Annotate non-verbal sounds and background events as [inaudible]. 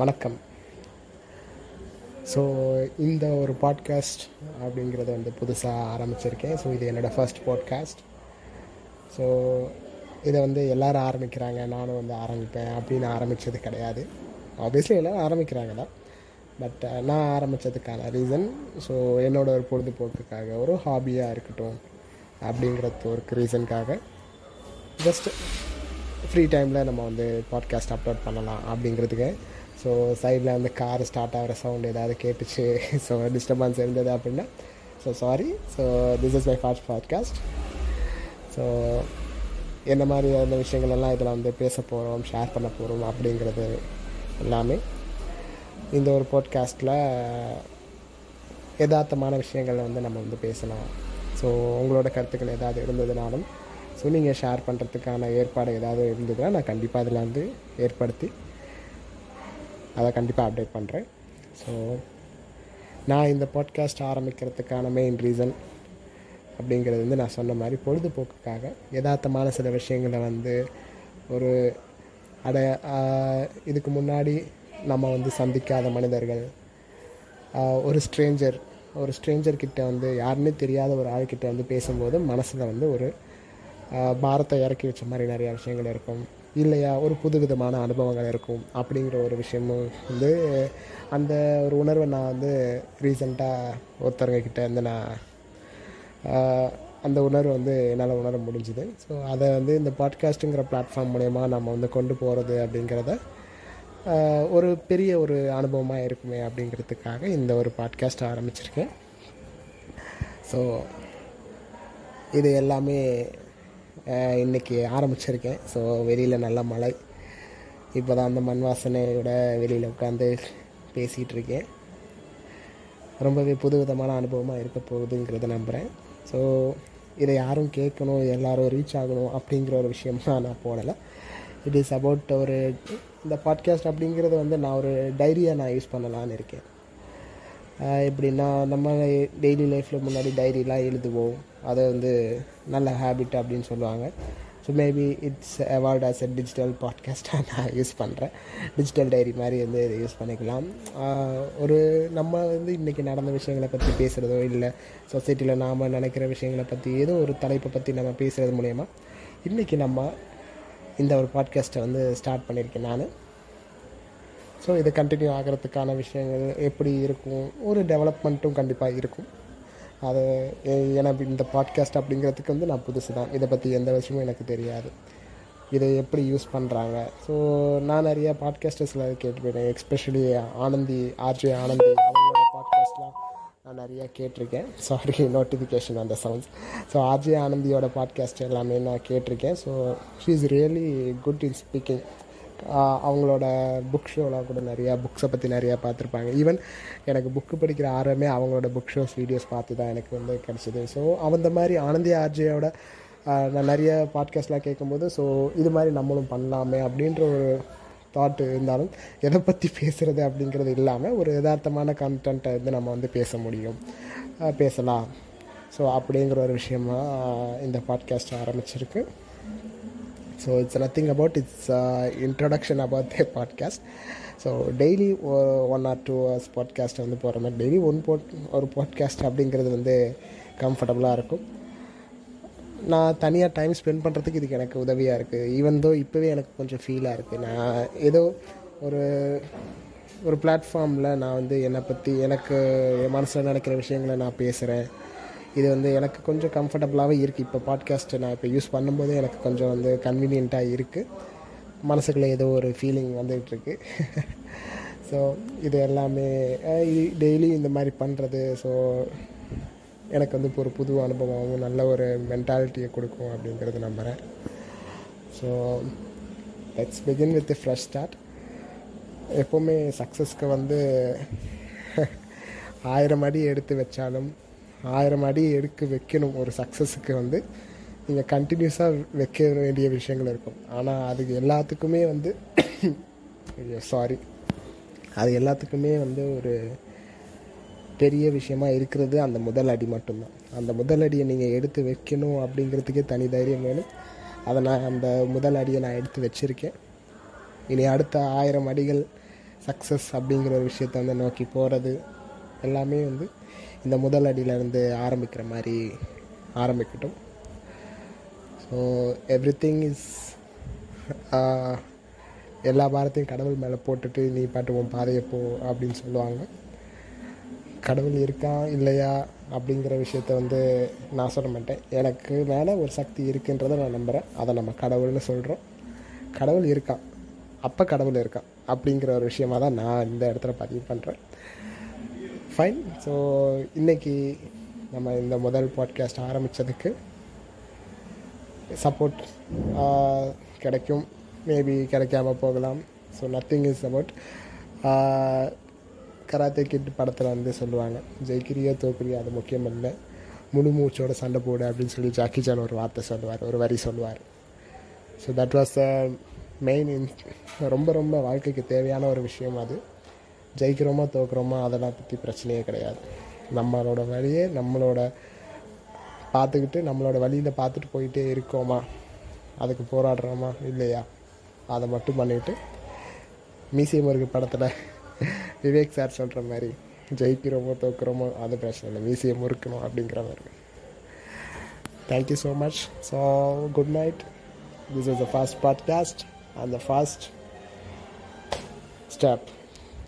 வணக்கம். ஸோ இந்த ஒரு பாட்காஸ்ட் அப்படிங்கிறத வந்து புதுசாக ஆரம்பிச்சிருக்கேன். ஸோ இது என்னோடய ஃபர்ஸ்ட் பாட்காஸ்ட் ஸோ இதை வந்து எல்லோரும் ஆரம்பிக்கிறாங்க நானும் வந்து ஆரம்பிப்பேன் அப்படின்னு ஆரம்பித்தது கிடையாது. ஆப்வியஸ்லி எல்லோரும் ஆரம்பிக்கிறாங்க தான். பட் நான் ஆரம்பித்ததுக்கான ரீசன் ஸோ என்னோட ஒரு பொழுதுபோக்குக்காக ஒரு ஹாபியாக இருக்கட்டும் அப்படிங்கிறது ஒரு ரீசனுக்காக ஜஸ்ட் ஃப்ரீ டைமில் நம்ம வந்து பாட்காஸ்ட் அப்லோட் பண்ணலாம் அப்படிங்கிறதுக்கு. ஸோ சைடில் வந்து கார் ஸ்டார்ட் ஆகிற சவுண்ட் ஏதாவது கேட்டுச்சு. [laughs] ஸோ டிஸ்டர்பன்ஸ் இருந்தது அப்படின்னா so sorry so this is my first podcast so என்ன மாதிரி விஷயங்கள் எல்லாம் இதில் வந்து பேச போகிறோம் ஷேர் பண்ண போகிறோம் அப்படிங்கிறது எல்லாமே இந்த ஒரு பாட்காஸ்ட்டில் யதார்த்தமான விஷயங்களை வந்து நம்ம வந்து பேசலாம். ஸோ உங்களோட கருத்துக்கள் ஏதாவது இருந்ததுனாலும் ஸோ நீங்கள் ஷேர் பண்ணுறதுக்கான ஏற்பாடு ஏதாவது இருந்ததுன்னா நான் கண்டிப்பாக அதில் வந்து ஏற்படுத்தி அதை கண்டிப்பாக அப்டேட் பண்ணுறேன் ஸோ நான் இந்த பாட்காஸ்ட் ஆரம்பிக்கிறதுக்கான மெயின் ரீசன் அப்படிங்கிறது வந்து நான் சொன்ன மாதிரி பொழுதுபோக்குக்காக யதார்த்தமான சில விஷயங்களை வந்து ஒரு அட இதுக்கு முன்னாடி நம்ம வந்து சந்திக்காத மனிதர்கள் ஒரு ஸ்ட்ரேஞ்சர் ஒரு ஸ்ட்ரேஞ்சர்கிட்ட வந்து யாருன்னே தெரியாத ஒரு ஆள்கிட்ட வந்து பேசும்போது மனசில் வந்து ஒரு பாரத்தை இறக்கி வச்ச மாதிரி நிறையா விஷயங்கள் இருக்கும். இல்லையா ஒரு புது விதமான அனுபவங்கள் இருக்கும் அப்படிங்கிற ஒரு விஷயமும் வந்து அந்த ஒரு உணர்வை நான் வந்து ரீசண்டாக ஒருத்தவங்க கிட்டே வந்து நான் அந்த உணர்வு வந்து என்னால் உணர முடிஞ்சுது. ஸோ அதை வந்து இந்த பாட்காஸ்ட்டுங்கிற பிளாட்ஃபார்ம் மூலயமா நம்ம வந்து கொண்டு போகிறது அப்படிங்கிறத ஒரு பெரிய ஒரு அனுபவமாக இருக்குமே அப்படிங்கிறதுக்காக இந்த ஒரு பாட்காஸ்ட் ஆரம்பிச்சிருக்கேன். ஸோ இது எல்லாமே இன்றைக்கி ஆரம்பிச்சிருக்கேன். ஸோ வெளியில் நல்ல மழை. இப்போ தான் அந்த மண் வாசனையோட வெளியில் உட்காந்து பேசிகிட்டு இருக்கேன் ரொம்பவே புதுவிதமான அனுபவமாக இருக்க போகுதுங்கிறத நம்புகிறேன் ஸோ இதை யாரும் கேட்கணும் எல்லோரும் ரீச் ஆகணும் அப்படிங்கிற ஒரு விஷயமாக நான் போடலை. இட் இஸ் அபவுட் ஒரு இந்த பாட்காஸ்ட் அப்படிங்கிறது வந்து நான் ஒரு டைரியை நான் யூஸ் பண்ணலான்னு இருக்கேன். எப்படின்னா நம்ம டெய்லி லைஃப்பில் முன்னாடி டைரிலாம் எழுதுவோம். அதை வந்து நல்ல ஹேபிட் அப்படின்னு சொல்லுவாங்க. So maybe it's award as a digital பாட்காஸ்ட்டாக நான் யூஸ் பண்ணுறேன் டிஜிட்டல் டைரி மாதிரி வந்து இதை யூஸ் பண்ணிக்கலாம். ஒரு நம்ம வந்து இன்றைக்கி நடந்த விஷயங்களை பற்றி பேசுகிறதோ இல்லை சொசைட்டியில் நாம் நினைக்கிற விஷயங்களை பற்றி ஏதோ ஒரு தலைப்பை பற்றி நம்ம பேசுகிறது மூலயமா இன்றைக்கி நம்ம இந்த ஒரு பாட்காஸ்ட்டை வந்து ஸ்டார்ட் பண்ணியிருக்கேன் நான். ஸோ இது கண்டினியூ ஆகிறதுக்கான விஷயங்கள் எப்படி இருக்கும்? ஒரு டெவலப்மெண்ட்டும் கண்டிப்பாக இருக்கும். அது ஏன்னா இந்த பாட்காஸ்ட் அப்படிங்கிறதுக்கு வந்து நான் புதுசு தான். இதை பற்றி எந்த விஷயமும் எனக்கு தெரியாது. இதை எப்படி யூஸ் பண்ணுறாங்க ஸோ நான் நிறைய பாட்காஸ்டர்ஸில் கேட்டுருக்கேன். எக்ஸ்பெஷலி ஆனந்தி ஆர்ஜே ஆனந்தி அவங்களோட பாட்காஸ்ட்லாம் நான் நிறையா கேட்டிருக்கேன். சாரி நோட்டிஃபிகேஷன் அந்த சவுண்ட்ஸ் ஸோ ஆர்ஜே ஆனந்தியோட பாட்காஸ்ட் எல்லாமே நான் கேட்டிருக்கேன். So she is really good in speaking அவங்களோட புக் ஷோலாம் கூட நிறையா புக்ஸை பற்றி நிறையா பார்த்துருப்பாங்க. ஈவன் எனக்கு புக்கு படிக்கிற ஆர்வமே அவங்களோட புக் ஷோஸ் வீடியோஸ் பார்த்து தான் எனக்கு வந்து கிடச்சிது. ஸோ அந்த மாதிரி ஆனந்தி ஆர்ஜியோட நான் நிறைய பாட்காஸ்ட்லாம் கேட்கும்போது ஸோ இது மாதிரி நம்மளும் பண்ணலாமே அப்படின்ற ஒரு தாட் இருந்தாலும் எதை பற்றி பேசுகிறது அப்படிங்கிறது இல்லாமல் ஒரு யதார்த்தமான கண்டென்ட்டை வந்து நம்ம வந்து பேச முடியும். பேசலாம். ஸோ அப்படிங்கிற ஒரு விஷயமா இந்த பாட்காஸ்ட் ஆரம்பிச்சிருக்கு. So it's nothing about it's introduction about the podcast so daily one or two hours podcast வந்து போகிற மாதிரி டெய்லி ஒன் போட் ஒரு பாட்காஸ்ட் அப்படிங்கிறது வந்து கம்ஃபர்டபுளாக இருக்கும். நான் தனியாக டைம் ஸ்பெண்ட் பண்ணுறதுக்கு இதுக்கு எனக்கு உதவியாக இருக்குது ஈவன் தோ இப்போவே எனக்கு கொஞ்சம் ஃபீலாக இருக்குது நான் ஏதோ ஒரு ஒரு பிளாட்ஃபார்மில் நான் வந்து என்னை பற்றி எனக்கு என் மனசில் நடக்கிற விஷயங்களை நான் பேசுகிறேன் இது வந்து எனக்கு கொஞ்சம் கம்ஃபர்டபுளாகவே இருக்குது இப்போ பாட்காஸ்ட்டு நான் இப்போ யூஸ் பண்ணும்போது எனக்கு கொஞ்சம் வந்து கன்வீனியண்ட்டாக இருக்குது மனசுக்குள்ளே ஏதோ ஒரு ஃபீலிங் வந்துகிட்ருக்கு ஸோ [laughs] இது எல்லாமே இது டெய்லி இந்த மாதிரி பண்ணுறது ஸோ எனக்கு வந்து ஒரு புது அனுபவமாகவும் நல்ல ஒரு மென்டாலிட்டியை கொடுக்கும் அப்படிங்கிறது நம்புகிறேன் so let's begin with fresh start எப்போவுமே சக்ஸஸ்க்கு வந்து [laughs] ஆயிரம் அடி எடுத்து வச்சாலும் ஆயிரம் அடி எடுக்க வைக்கணும் ஒரு சக்ஸஸுக்கு வந்து நீங்கள் கண்டினியூஸாக வைக்க வேண்டிய விஷயங்கள் இருக்கும். ஆனால் அதுக்கு எல்லாத்துக்குமே வந்து சாரி அது எல்லாத்துக்குமே வந்து ஒரு பெரிய விஷயமா இருக்கிறது அந்த முதல் அடி மட்டும்தான். அந்த முதல் அடியை நீங்கள் எடுத்து வைக்கணும் அப்படிங்கிறதுக்கே தனி தைரியம் வேணும். அதை நான் அந்த முதல் அடியை நான் எடுத்து வச்சுருக்கேன். இனி அடுத்த ஆயிரம் அடிகள் சக்ஸஸ் அப்படிங்கிற ஒரு விஷயத்தை வந்து நோக்கி போகிறது எல்லாமே வந்து இந்த முதல் அடியிலேருந்து ஆரம்பிக்கிற மாதிரி ஆரம்பிக்கட்டும். ஸோ எவ்ரி திங் இஸ் எல்லா பாரத்தையும் கடவுள் மேலே போட்டுட்டு நீ பாட்டு உன் பாதையை போ அப்படின்னு சொல்லுவாங்க. கடவுள் இருக்கா இல்லையா அப்படிங்கிற விஷயத்த வந்து நான் சொல்ல மாட்டேன். எனக்கு மேலே ஒரு சக்தி இருக்குன்றதை நான் நம்புகிறேன் அதை நம்ம கடவுள்னு சொல்கிறோம் கடவுள் இருக்கான் அப்போ கடவுள் இருக்கான் அப்படிங்கிற ஒரு விஷயமாக தான் நான் இந்த இடத்துல பதிவு பண்ணுறேன் ஃபைன் ஸோ இன்றைக்கி நம்ம இந்த முதல் பாட்காஸ்ட் ஆரம்பித்ததுக்கு சப்போர்ட் கிடைக்கும். மேபி கிடைக்காம போகலாம். So nothing is about Karate Kid படத்தில் வந்து சொல்லுவாங்க. ஜெயிக்கிறியோ தோக்குறியோ அது முக்கியம் இல்லை முழு மூச்சோட சண்டை போடு அப்படின்னு சொல்லி ஜாக்கி சான் ஒரு வார்த்தை சொல்லுவார். ஒரு வரி சொல்லுவார். So that was the main in ரொம்ப ரொம்ப வாழ்க்கைக்கு தேவையான ஒரு விஷயம் அது. ஜெயிக்கிறோமா தோக்குறோமா அதெல்லாம் பற்றி பிரச்சனையே கிடையாது. நம்மளோட வழியே நம்மளோட பார்த்துக்கிட்டு நம்மளோட வழியில் பார்த்துட்டு போயிட்டே இருக்கோமா? அதுக்கு போராடுறோமா? இல்லையா? அதை மட்டும் பண்ணிவிட்டு மியூசியம் இருக்கு படத்தில் விவேக் சார் சொல்கிற மாதிரி ஜெயிக்கிறோமோ தோக்குறோமோ அது பிரச்சனை இல்லை. மியூசியம் இருக்கணும் அப்படிங்கிற மாதிரி. Thank you so much so good night this is the first podcast and the first step